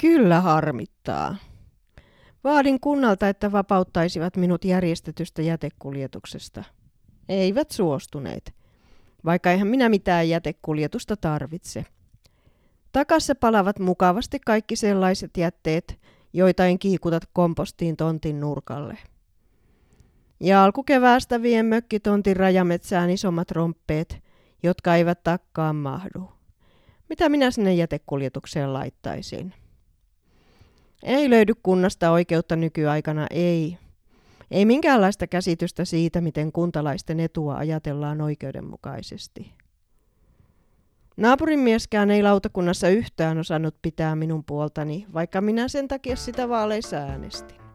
Kyllä harmittaa. Vaadin kunnalta, että vapauttaisivat minut järjestetystä jätekuljetuksesta. Eivät suostuneet, vaikka eihän minä mitään jätekuljetusta tarvitse. Takassa palavat mukavasti kaikki sellaiset jätteet, joita en kiikuta kompostiin tontin nurkalle. Ja alkukeväästä vien mökkitontin rajametsään isommat romppeet, jotka eivät takkaan mahdu. Mitä minä sinne jätekuljetukseen laittaisin? Ei löydy kunnasta oikeutta nykyaikana, ei. Ei minkäänlaista käsitystä siitä, miten kuntalaisten etua ajatellaan oikeudenmukaisesti. Naapurin mieskään ei lautakunnassa yhtään osannut pitää minun puoltani, vaikka minä sen takia sitä vaaleissa äänestin.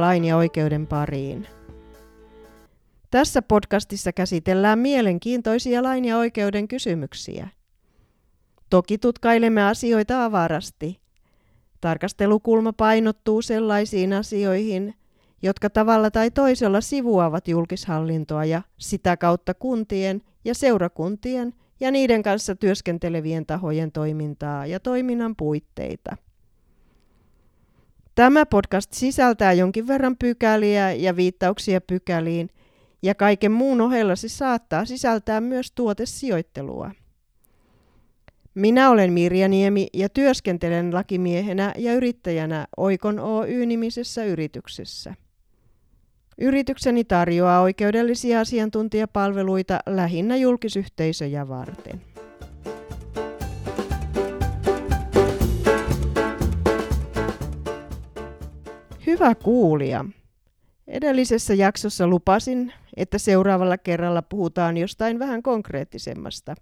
Lain ja oikeuden pariin. Tässä podcastissa käsitellään mielenkiintoisia lain ja oikeuden kysymyksiä. Toki tutkailemme asioita avarasti. Tarkastelukulma painottuu sellaisiin asioihin, jotka tavalla tai toisella sivuavat julkishallintoa ja sitä kautta kuntien ja seurakuntien ja niiden kanssa työskentelevien tahojen toimintaa ja toiminnan puitteita. Tämä podcast sisältää jonkin verran pykäliä ja viittauksia pykäliin, ja kaiken muun ohella se saattaa sisältää myös tuotesijoittelua. Minä olen Mirja Niemi ja työskentelen lakimiehenä ja yrittäjänä Oikon Oy-nimisessä yrityksessä. Yritykseni tarjoaa oikeudellisia asiantuntijapalveluita lähinnä julkisyhteisöjä varten. Hyvä kuulija. Edellisessä jaksossa lupasin, että seuraavalla kerralla puhutaan jostain vähän konkreettisemmasta.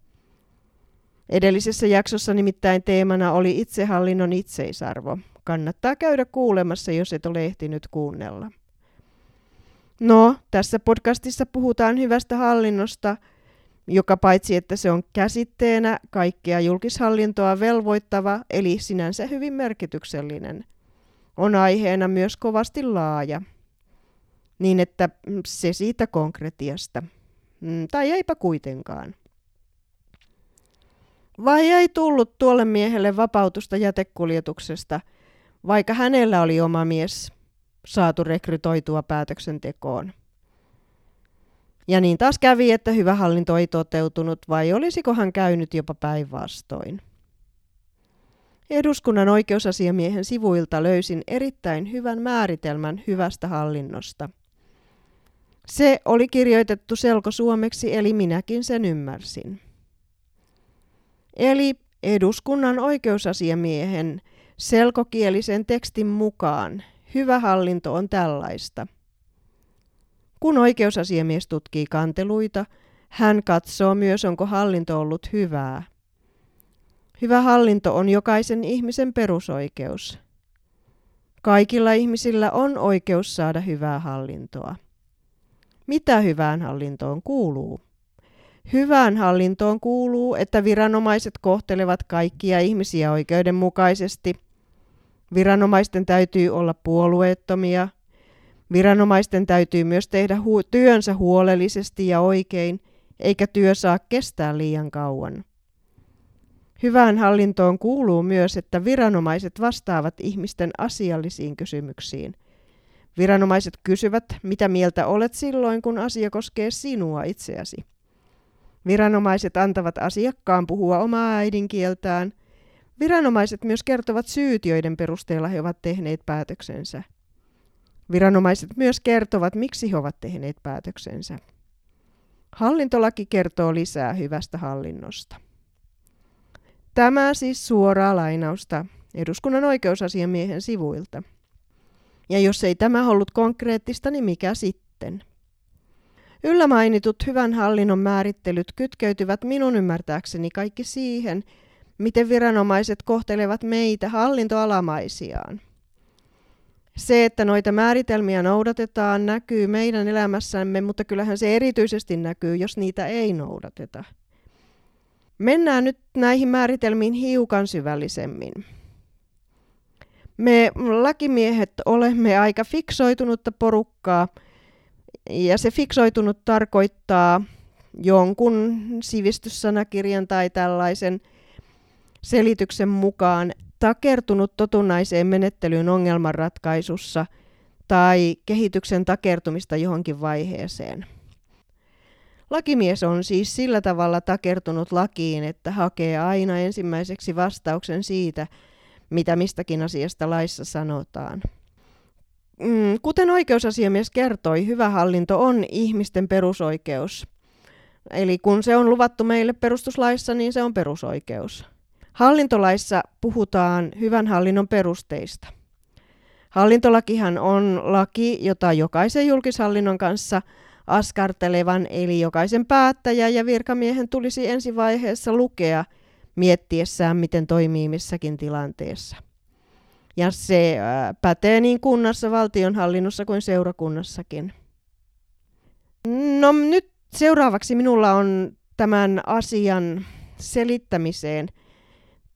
Edellisessä jaksossa nimittäin teemana oli itsehallinnon itseisarvo. Kannattaa käydä kuulemassa, jos et ole ehtinyt kuunnella. No, tässä podcastissa puhutaan hyvästä hallinnosta, joka paitsi että se on käsitteenä kaikkea julkishallintoa velvoittava, eli sinänsä hyvin merkityksellinen – on aiheena myös kovasti laaja. Niin että se siitä konkretiasta. Mm, tai eipä kuitenkaan. Vai ei tullut tuolle miehelle vapautusta jätekuljetuksesta, vaikka hänellä oli oma mies saatu rekrytoitua päätöksentekoon? Ja niin taas kävi, että hyvä hallinto ei toteutunut, vai olisiko hän käynyt jopa päinvastoin? Eduskunnan oikeusasiamiehen sivuilta löysin erittäin hyvän määritelmän hyvästä hallinnosta. Se oli kirjoitettu selkosuomeksi, eli minäkin sen ymmärsin. Eli eduskunnan oikeusasiamiehen selkokielisen tekstin mukaan hyvä hallinto on tällaista. Kun oikeusasiamies tutkii kanteluita, hän katsoo myös, onko hallinto ollut hyvää – Hyvä hallinto on jokaisen ihmisen perusoikeus. Kaikilla ihmisillä on oikeus saada hyvää hallintoa. Mitä hyvään hallintoon kuuluu? Hyvään hallintoon kuuluu, että viranomaiset kohtelevat kaikkia ihmisiä oikeudenmukaisesti. Viranomaisten täytyy olla puolueettomia. Viranomaisten täytyy myös tehdä hu- työnsä huolellisesti ja oikein, eikä työ saa kestää liian kauan. Hyvään hallintoon kuuluu myös, että viranomaiset vastaavat ihmisten asiallisiin kysymyksiin. Viranomaiset kysyvät, mitä mieltä olet silloin, kun asia koskee sinua itseäsi. Viranomaiset antavat asiakkaan puhua omaa äidinkieltään. Viranomaiset myös kertovat syyt, joiden perusteella he ovat tehneet päätöksensä. Viranomaiset myös kertovat, miksi he ovat tehneet päätöksensä. Hallintolaki kertoo lisää hyvästä hallinnosta. Tämä siis suoraa lainausta eduskunnan oikeusasiamiehen sivuilta. Ja jos ei tämä ollut konkreettista, niin mikä sitten? Yllä mainitut hyvän hallinnon määrittelyt kytkeytyvät minun ymmärtääkseni kaikki siihen, miten viranomaiset kohtelevat meitä hallintoalamaisiaan. Se, että noita määritelmiä noudatetaan, näkyy meidän elämässämme, mutta kyllähän se erityisesti näkyy, jos niitä ei noudateta. Mennään nyt näihin määritelmiin hiukan syvällisemmin. Me lakimiehet olemme aika fiksoitunutta porukkaa, ja se fiksoitunut tarkoittaa jonkun sivistyssanakirjan tai tällaisen selityksen mukaan takertunut totunnaiseen menettelyyn ongelmanratkaisussa tai kehityksen takertumista johonkin vaiheeseen. Lakimies on siis sillä tavalla takertunut lakiin, että hakee aina ensimmäiseksi vastauksen siitä, mitä mistäkin asiasta laissa sanotaan. Mm, kuten oikeusasiamies kertoi, hyvä hallinto on ihmisten perusoikeus. Eli kun se on luvattu meille perustuslaissa, niin se on perusoikeus. Hallintolaissa puhutaan hyvän hallinnon perusteista. Hallintolakihan on laki, jota jokaisen julkishallinnon kanssa askartelevan, eli jokaisen päättäjä ja virkamiehen tulisi ensivaiheessa lukea miettiessään, miten toimii missäkin tilanteessa. Ja se pätee niin kunnassa, valtionhallinnossa kuin seurakunnassakin. No nyt seuraavaksi minulla on tämän asian selittämiseen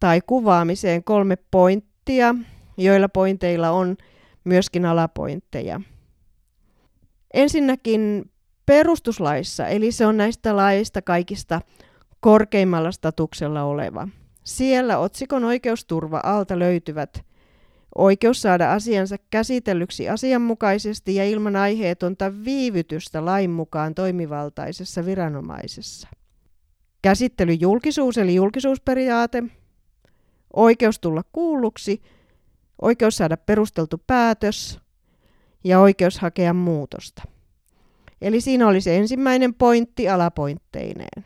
tai kuvaamiseen kolme pointtia, joilla pointeilla on myöskin alapointteja. Ensinnäkin perustuslaissa, eli se on näistä laista kaikista korkeimmalla statuksella oleva. Siellä otsikon oikeusturva alta löytyvät oikeus saada asiansa käsitellyksi asianmukaisesti ja ilman aiheetonta viivytystä lain mukaan toimivaltaisessa viranomaisessa. Käsittelyjulkisuus eli julkisuusperiaate, oikeus tulla kuulluksi, oikeus saada perusteltu päätös ja oikeus hakea muutosta. Eli siinä oli se ensimmäinen pointti alapointteineen.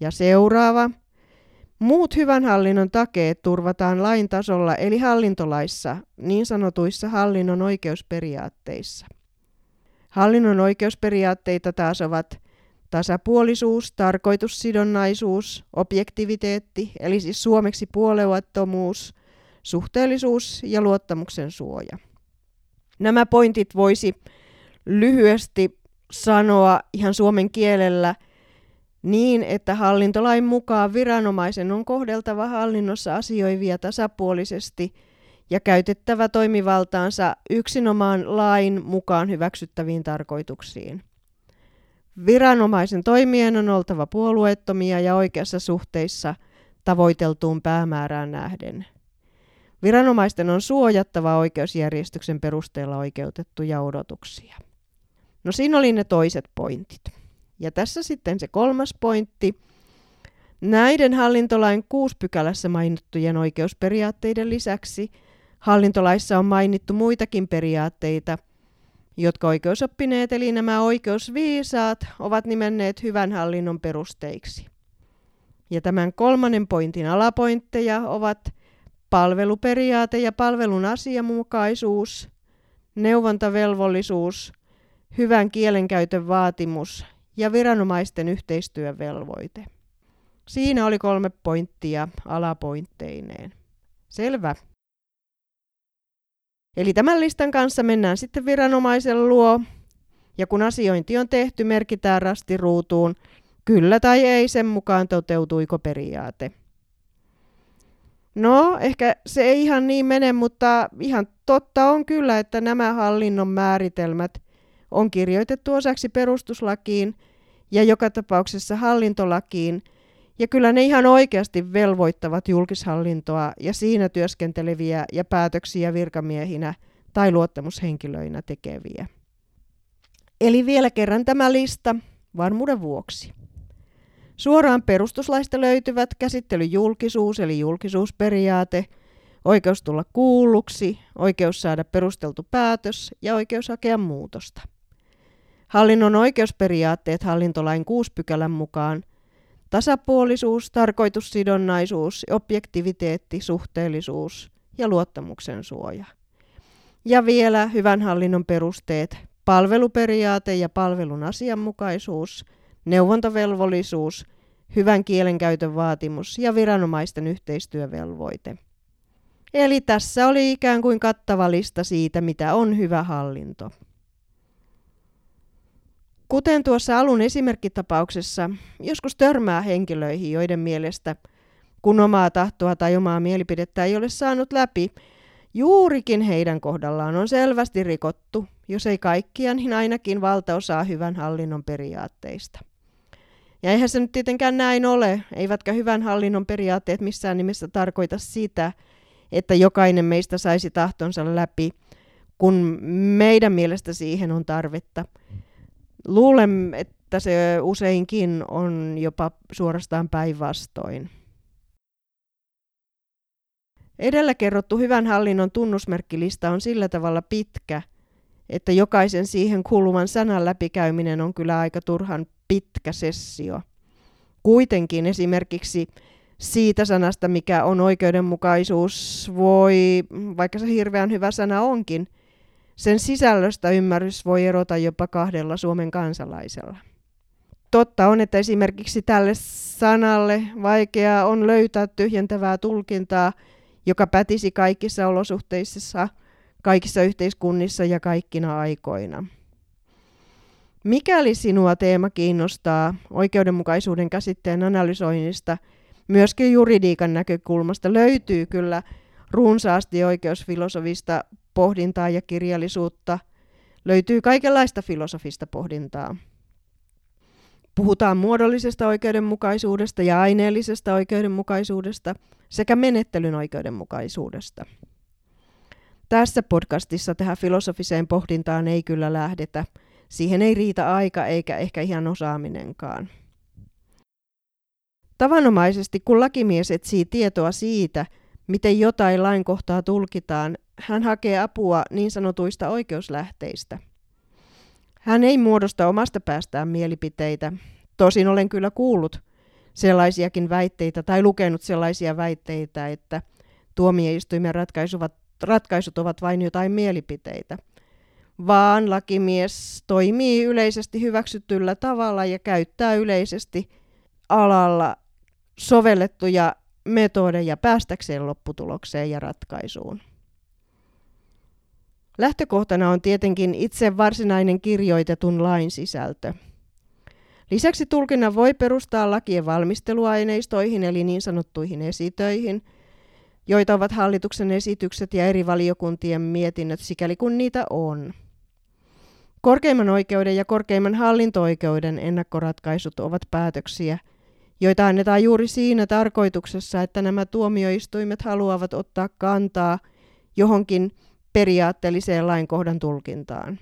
Ja seuraava. Muut hyvän hallinnon takeet turvataan lain tasolla eli hallintolaissa, niin sanotuissa hallinnon oikeusperiaatteissa. Hallinnon oikeusperiaatteita taas ovat tasapuolisuus, tarkoitussidonnaisuus, objektiviteetti, eli siis suomeksi puolueettomuus, suhteellisuus ja luottamuksen suoja. Nämä pointit voisi lyhyesti sanoa ihan suomen kielellä niin, että hallintolain mukaan viranomaisen on kohdeltava hallinnossa asioivia tasapuolisesti ja käytettävä toimivaltaansa yksinomaan lain mukaan hyväksyttäviin tarkoituksiin. Viranomaisen toimien on oltava puolueettomia ja oikeassa suhteissa tavoiteltuun päämäärään nähden. Viranomaisten on suojattava oikeusjärjestyksen perusteella oikeutettuja odotuksia. No siinä oli ne toiset pointit. Ja tässä sitten se kolmas pointti. Näiden hallintolain kuusi pykälässä mainittujen oikeusperiaatteiden lisäksi hallintolaissa on mainittu muitakin periaatteita, jotka oikeusoppineet eli nämä oikeusviisaat ovat nimenneet hyvän hallinnon perusteiksi. Ja tämän kolmannen pointin alapointteja ovat palveluperiaate ja palvelun asianmukaisuus, neuvontavelvollisuus, hyvän kielenkäytön vaatimus ja viranomaisten yhteistyövelvoite. Siinä oli kolme pointtia alapointteineen. Selvä. Eli tämän listan kanssa mennään sitten viranomaisen luo, ja kun asiointi on tehty, merkitään rastiruutuun kyllä tai ei sen mukaan toteutuiko periaate. No, ehkä se ei ihan niin mene, mutta ihan totta on kyllä, että nämä hallinnon määritelmät on kirjoitettu osaksi perustuslakiin ja joka tapauksessa hallintolakiin, ja kyllä ne ihan oikeasti velvoittavat julkishallintoa ja siinä työskenteleviä ja päätöksiä virkamiehinä tai luottamushenkilöinä tekeviä. Eli vielä kerran tämä lista varmuuden vuoksi. Suoraan perustuslaista löytyvät käsittelyjulkisuus eli julkisuusperiaate, oikeus tulla kuulluksi, oikeus saada perusteltu päätös ja oikeus hakea muutosta. Hallinnon oikeusperiaatteet hallintolain 6 pykälän mukaan tasapuolisuus, tarkoitussidonnaisuus, objektiviteetti, suhteellisuus ja luottamuksen suoja. Ja vielä hyvän hallinnon perusteet, palveluperiaate ja palvelun asianmukaisuus, neuvontavelvollisuus, hyvän kielenkäytön vaatimus ja viranomaisten yhteistyövelvoite. Eli tässä oli ikään kuin kattava lista siitä, mitä on hyvä hallinto. Kuten tuossa alun esimerkkitapauksessa, joskus törmää henkilöihin, joiden mielestä kun omaa tahtoa tai omaa mielipidettä ei ole saanut läpi, juurikin heidän kohdallaan on selvästi rikottu, jos ei kaikkia, niin ainakin valtaosaa hyvän hallinnon periaatteista. Ja eihän se nyt tietenkään näin ole, eivätkä hyvän hallinnon periaatteet missään nimessä tarkoita sitä, että jokainen meistä saisi tahtonsa läpi, kun meidän mielestä siihen on tarvetta. Luulen, että se useinkin on jopa suorastaan päinvastoin. Edellä kerrottu hyvän hallinnon tunnusmerkkilista on sillä tavalla pitkä, että jokaisen siihen kuuluvan sanan läpikäyminen on kyllä aika turhan pitkä sessio. Kuitenkin esimerkiksi siitä sanasta, mikä on oikeudenmukaisuus, voi, vaikka se hirveän hyvä sana onkin, sen sisällöstä ymmärrys voi erota jopa kahdella Suomen kansalaisella. Totta on, että esimerkiksi tälle sanalle vaikea on löytää tyhjentävää tulkintaa, joka pätisi kaikissa olosuhteissa, kaikissa yhteiskunnissa ja kaikkina aikoina. Mikäli sinua teema kiinnostaa oikeudenmukaisuuden käsitteen analysoinnista, myöskin juridiikan näkökulmasta löytyy kyllä runsaasti oikeusfilosofista pohdintaa ja kirjallisuutta. Löytyy kaikenlaista filosofista pohdintaa. Puhutaan muodollisesta oikeudenmukaisuudesta ja aineellisesta oikeudenmukaisuudesta sekä menettelyn oikeudenmukaisuudesta. Tässä podcastissa tähän filosofiseen pohdintaan ei kyllä lähdetä. Siihen ei riitä aika eikä ehkä ihan osaaminenkaan. Tavanomaisesti kun lakimies etsii tietoa siitä, miten jotain lainkohtaa tulkitaan, hän hakee apua niin sanotuista oikeuslähteistä. Hän ei muodosta omasta päästään mielipiteitä. Tosin olen kyllä kuullut sellaisiakin väitteitä tai lukenut sellaisia väitteitä, että tuomioistuimen ratkaisut, ovat vain jotain mielipiteitä. Vaan lakimies toimii yleisesti hyväksytyllä tavalla ja käyttää yleisesti alalla sovellettuja metodeja päästäkseen lopputulokseen ja ratkaisuun. Lähtökohtana on tietenkin itse varsinainen kirjoitetun lain sisältö. Lisäksi tulkinnan voi perustaa lakien valmisteluaineistoihin eli niin sanottuihin esitöihin, joita ovat hallituksen esitykset ja eri valiokuntien mietinnöt, sikäli kun niitä on. Korkeimman oikeuden ja korkeimman hallinto-oikeuden ennakkoratkaisut ovat päätöksiä – joita annetaan juuri siinä tarkoituksessa, että nämä tuomioistuimet haluavat ottaa kantaa johonkin periaatteelliseen lainkohdan tulkintaan.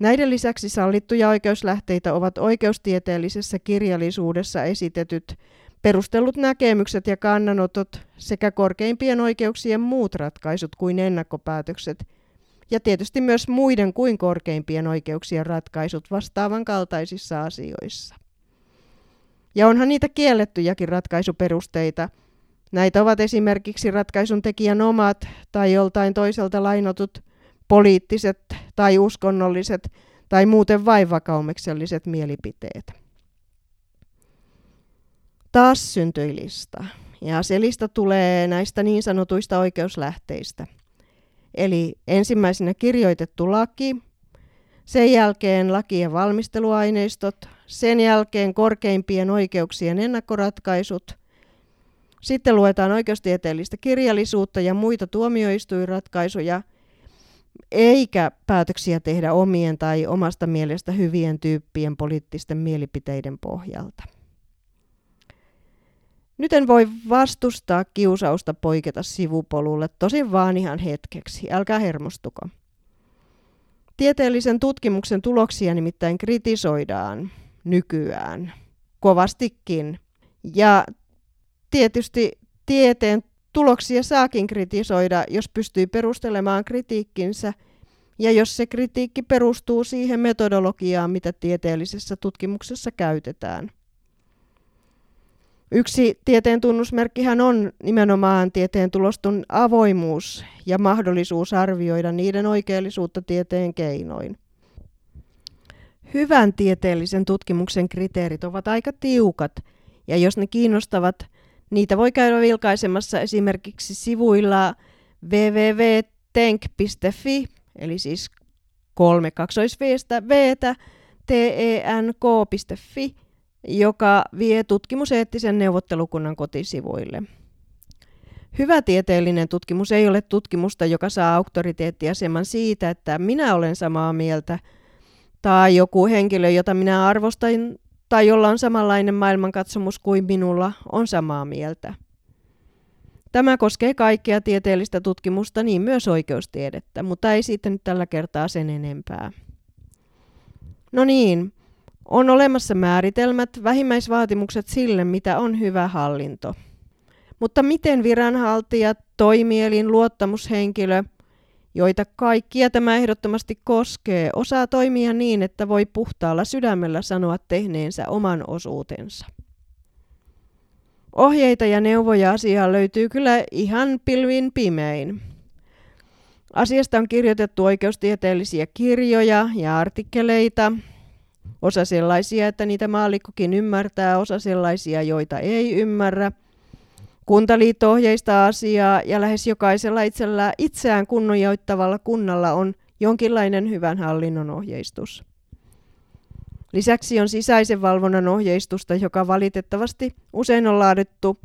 Näiden lisäksi sallittuja oikeuslähteitä ovat oikeustieteellisessä kirjallisuudessa esitetyt perustellut näkemykset ja kannanotot sekä korkeimpien oikeuksien muut ratkaisut kuin ennakkopäätökset, ja tietysti myös muiden kuin korkeimpien oikeuksien ratkaisut vastaavan kaltaisissa asioissa. Ja onhan niitä kiellettyjäkin ratkaisuperusteita. Näitä ovat esimerkiksi ratkaisun tekijän omat tai joltain toiselta lainotut poliittiset tai uskonnolliset tai muuten vain vakaumukselliset mielipiteet. Taas syntyi lista, ja se lista tulee näistä niin sanotuista oikeuslähteistä. Eli ensimmäisenä kirjoitettu laki, sen jälkeen lakien valmisteluaineistot, sen jälkeen korkeimpien oikeuksien ennakkoratkaisut. Sitten luetaan oikeustieteellistä kirjallisuutta ja muita tuomioistuinratkaisuja, eikä päätöksiä tehdä omien tai omasta mielestä hyvien tyyppien poliittisten mielipiteiden pohjalta. Nyt en voi vastustaa kiusausta poiketa sivupolulle, tosin vaan ihan hetkeksi, älkää hermostuko. Tieteellisen tutkimuksen tuloksia nimittäin kritisoidaan nykyään kovastikin. Ja tietysti tieteen tuloksia saakin kritisoida, jos pystyy perustelemaan kritiikkinsä ja jos se kritiikki perustuu siihen metodologiaan, mitä tieteellisessä tutkimuksessa käytetään. Yksi tieteen tunnusmerkkihän on nimenomaan tieteen tulostun avoimuus ja mahdollisuus arvioida niiden oikeellisuutta tieteen keinoin. Hyvän tieteellisen tutkimuksen kriteerit ovat aika tiukat, ja jos ne kiinnostavat, Niitä voi käydä vilkaisemassa esimerkiksi sivuilla www.tenk.fi, eli siis kolme kaksoisviestä veetä, tenk.fi, joka vie tutkimuseettisen neuvottelukunnan kotisivuille. Hyvä tieteellinen tutkimus ei ole tutkimusta, joka saa auktoriteettiaseman siitä, että minä olen samaa mieltä, tai joku henkilö, jota minä arvostan, tai jolla on samanlainen maailmankatsomus kuin minulla, on samaa mieltä. Tämä koskee kaikkea tieteellistä tutkimusta, niin myös oikeustiedettä, mutta ei siitä nyt tällä kertaa sen enempää. No niin, on olemassa määritelmät, vähimmäisvaatimukset sille, mitä on hyvä hallinto. Mutta miten viranhaltija, toimielin, luottamushenkilö, joita kaikkia tämä ehdottomasti koskee, osaa toimia niin, että voi puhtaalla sydämellä sanoa tehneensä oman osuutensa? Ohjeita ja neuvoja asiaan löytyy kyllä ihan pilvin pimein. Asiasta on kirjoitettu oikeustieteellisiä kirjoja ja artikkeleita, osa sellaisia, että niitä maallikkokin ymmärtää, osa sellaisia, joita ei ymmärrä. Kuntaliitto ohjeistaa asiaa ja lähes jokaisella itsellä itseään kunnioittavalla kunnalla on jonkinlainen hyvän hallinnon ohjeistus. Lisäksi on sisäisen valvonnan ohjeistusta, joka valitettavasti usein on laadittu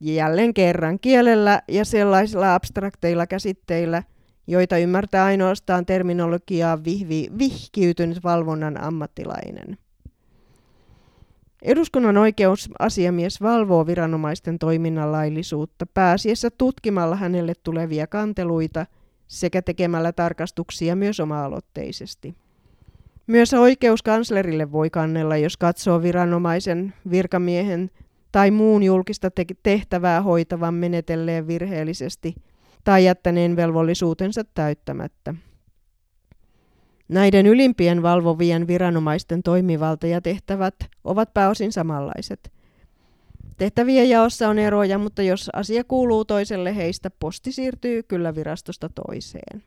jälleen kerran kielellä ja sellaisilla abstrakteilla käsitteillä, joita ymmärtää ainoastaan terminologiaa vihvi, vihkiytynyt valvonnan ammattilainen. Eduskunnan oikeusasiamies valvoo viranomaisten toiminnan laillisuutta pääasiassa tutkimalla hänelle tulevia kanteluita sekä tekemällä tarkastuksia myös oma-aloitteisesti. Myös oikeuskanslerille voi kannella, jos katsoo viranomaisen, virkamiehen tai muun julkista te- tehtävää hoitavan menetelleen virheellisesti tai jättäneen velvollisuutensa täyttämättä. Näiden ylimpien valvovien viranomaisten toimivalta ja tehtävät ovat pääosin samanlaiset. Tehtävien jaossa on eroja, mutta jos asia kuuluu toiselle heistä, posti siirtyy kyllä virastosta toiseen.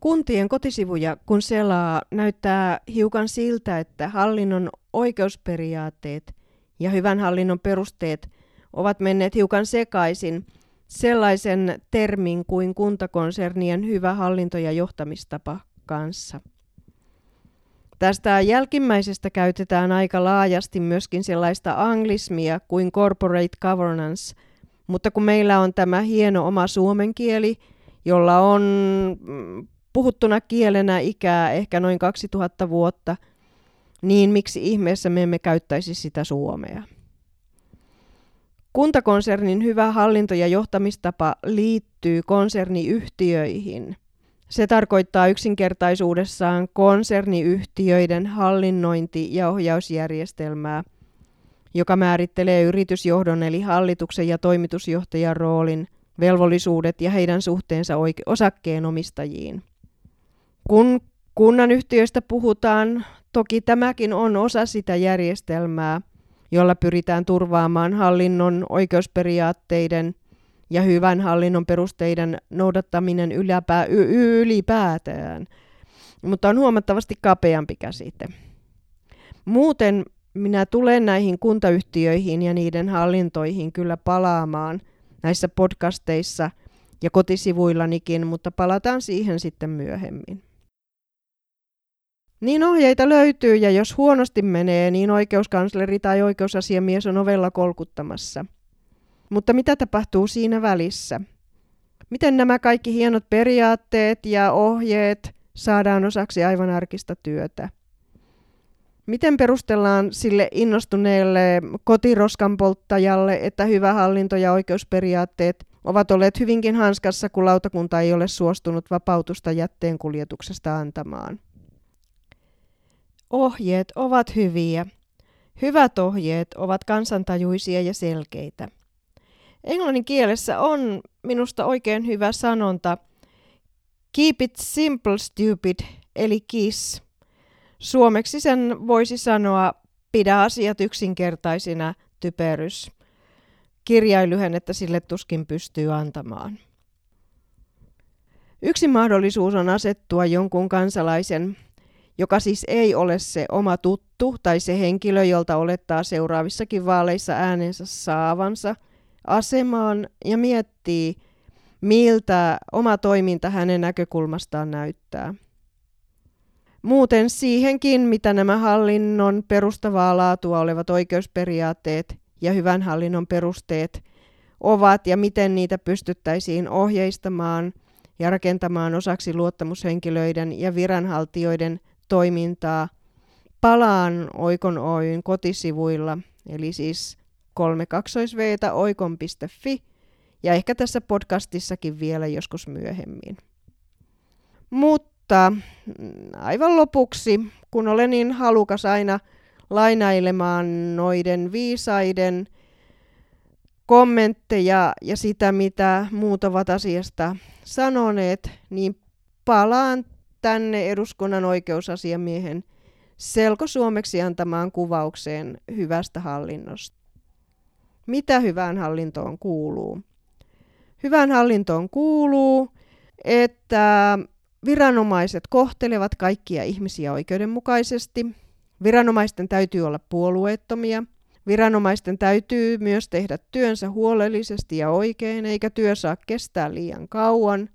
Kuntien kotisivuja kun selaa, näyttää hiukan siltä, että hallinnon oikeusperiaatteet ja hyvän hallinnon perusteet ovat menneet hiukan sekaisin sellaisen termin kuin kuntakonsernien hyvä hallinto- ja johtamistapa kanssa. Tästä jälkimmäisestä käytetään aika laajasti myöskin sellaista anglismia kuin corporate governance, mutta kun meillä on tämä hieno oma suomen kieli, jolla on mm, puhuttuna kielenä ikää ehkä noin 2000 vuotta, niin miksi ihmeessä me emme käyttäisi sitä suomea? Kuntakonsernin hyvä hallinto- ja johtamistapa liittyy konserniyhtiöihin. Se tarkoittaa yksinkertaisuudessaan konserniyhtiöiden hallinnointi- ja ohjausjärjestelmää, joka määrittelee yritysjohdon eli hallituksen ja toimitusjohtajan roolin, velvollisuudet ja heidän suhteensa osakkeenomistajiin. Kun kunnan yhtiöistä puhutaan, toki tämäkin on osa sitä järjestelmää, jolla pyritään turvaamaan hallinnon oikeusperiaatteiden ja hyvän hallinnon perusteiden noudattaminen yläpää, y- ylipäätään. Mutta on huomattavasti kapeampi käsite. Muuten minä tulen näihin kuntayhtiöihin ja niiden hallintoihin kyllä palaamaan näissä podcasteissa ja kotisivuillanikin, mutta palataan siihen sitten myöhemmin. Niin ohjeita löytyy ja jos huonosti menee, niin oikeuskansleri tai oikeusasiamies on ovella kolkuttamassa. Mutta mitä tapahtuu siinä välissä? Miten nämä kaikki hienot periaatteet ja ohjeet saadaan osaksi aivan arkista työtä? Miten perustellaan sille innostuneelle kotiroskan polttajalle, että hyvä hallinto ja oikeusperiaatteet ovat olleet hyvinkin hanskassa, kun lautakunta ei ole suostunut vapautusta jätteen kuljetuksesta antamaan? Ohjeet ovat hyviä. Hyvät ohjeet ovat kansantajuisia ja selkeitä. Englannin kielessä on minusta oikein hyvä sanonta Keep it simple stupid, eli KISS. Suomeksi sen voisi sanoa pidä asiat yksinkertaisina, typerys. että sille tuskin pystyy antamaan. Yksi mahdollisuus on asettua jonkun kansalaisen joka siis ei ole se oma tuttu tai se henkilö, jolta olettaa seuraavissakin vaaleissa äänensä saavansa, asemaan ja miettii, miltä oma toiminta hänen näkökulmastaan näyttää. Muuten siihenkin, mitä nämä hallinnon perustavaa laatua olevat oikeusperiaatteet ja hyvän hallinnon perusteet ovat ja miten niitä pystyttäisiin ohjeistamaan ja rakentamaan osaksi luottamushenkilöiden ja viranhaltijoiden toimintaa, palaan Oikon Oyn kotisivuilla, eli siis 32 oikon.fi ja ehkä tässä podcastissakin vielä joskus myöhemmin. Mutta mm, aivan lopuksi, kun olen niin halukas aina lainailemaan noiden viisaiden kommentteja ja sitä, mitä muut ovat asiasta sanoneet, niin palaan tänne eduskunnan oikeusasiamiehen selkosuomeksi antamaan kuvaukseen hyvästä hallinnosta. Mitä hyvään hallintoon kuuluu? Hyvään hallintoon kuuluu, että viranomaiset kohtelevat kaikkia ihmisiä oikeudenmukaisesti. Viranomaisten täytyy olla puolueettomia. Viranomaisten täytyy myös tehdä työnsä huolellisesti ja oikein, eikä työ saa kestää liian kauan.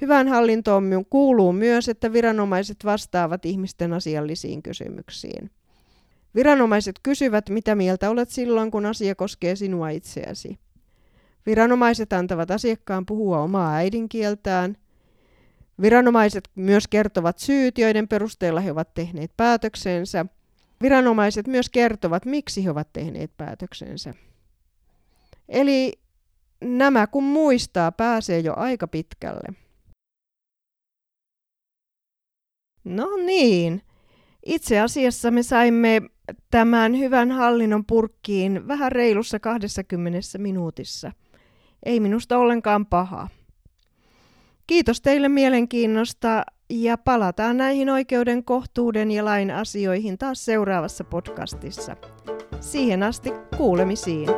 Hyvään hallintoon kuuluu myös, että viranomaiset vastaavat ihmisten asiallisiin kysymyksiin. Viranomaiset kysyvät, mitä mieltä olet silloin, kun asia koskee sinua itseäsi. Viranomaiset antavat asiakkaan puhua omaa äidinkieltään. Viranomaiset myös kertovat syyt, joiden perusteella he ovat tehneet päätöksensä. Viranomaiset myös kertovat, miksi he ovat tehneet päätöksensä. Eli nämä kun muistaa, pääsee jo aika pitkälle. No niin, itse asiassa me saimme tämän hyvän hallinnon purkkiin vähän reilussa 20 minuutissa – ei minusta ollenkaan paha. Kiitos teille mielenkiinnosta ja palataan näihin oikeuden, kohtuuden ja lain asioihin taas seuraavassa podcastissa. Siihen asti kuulemisiin.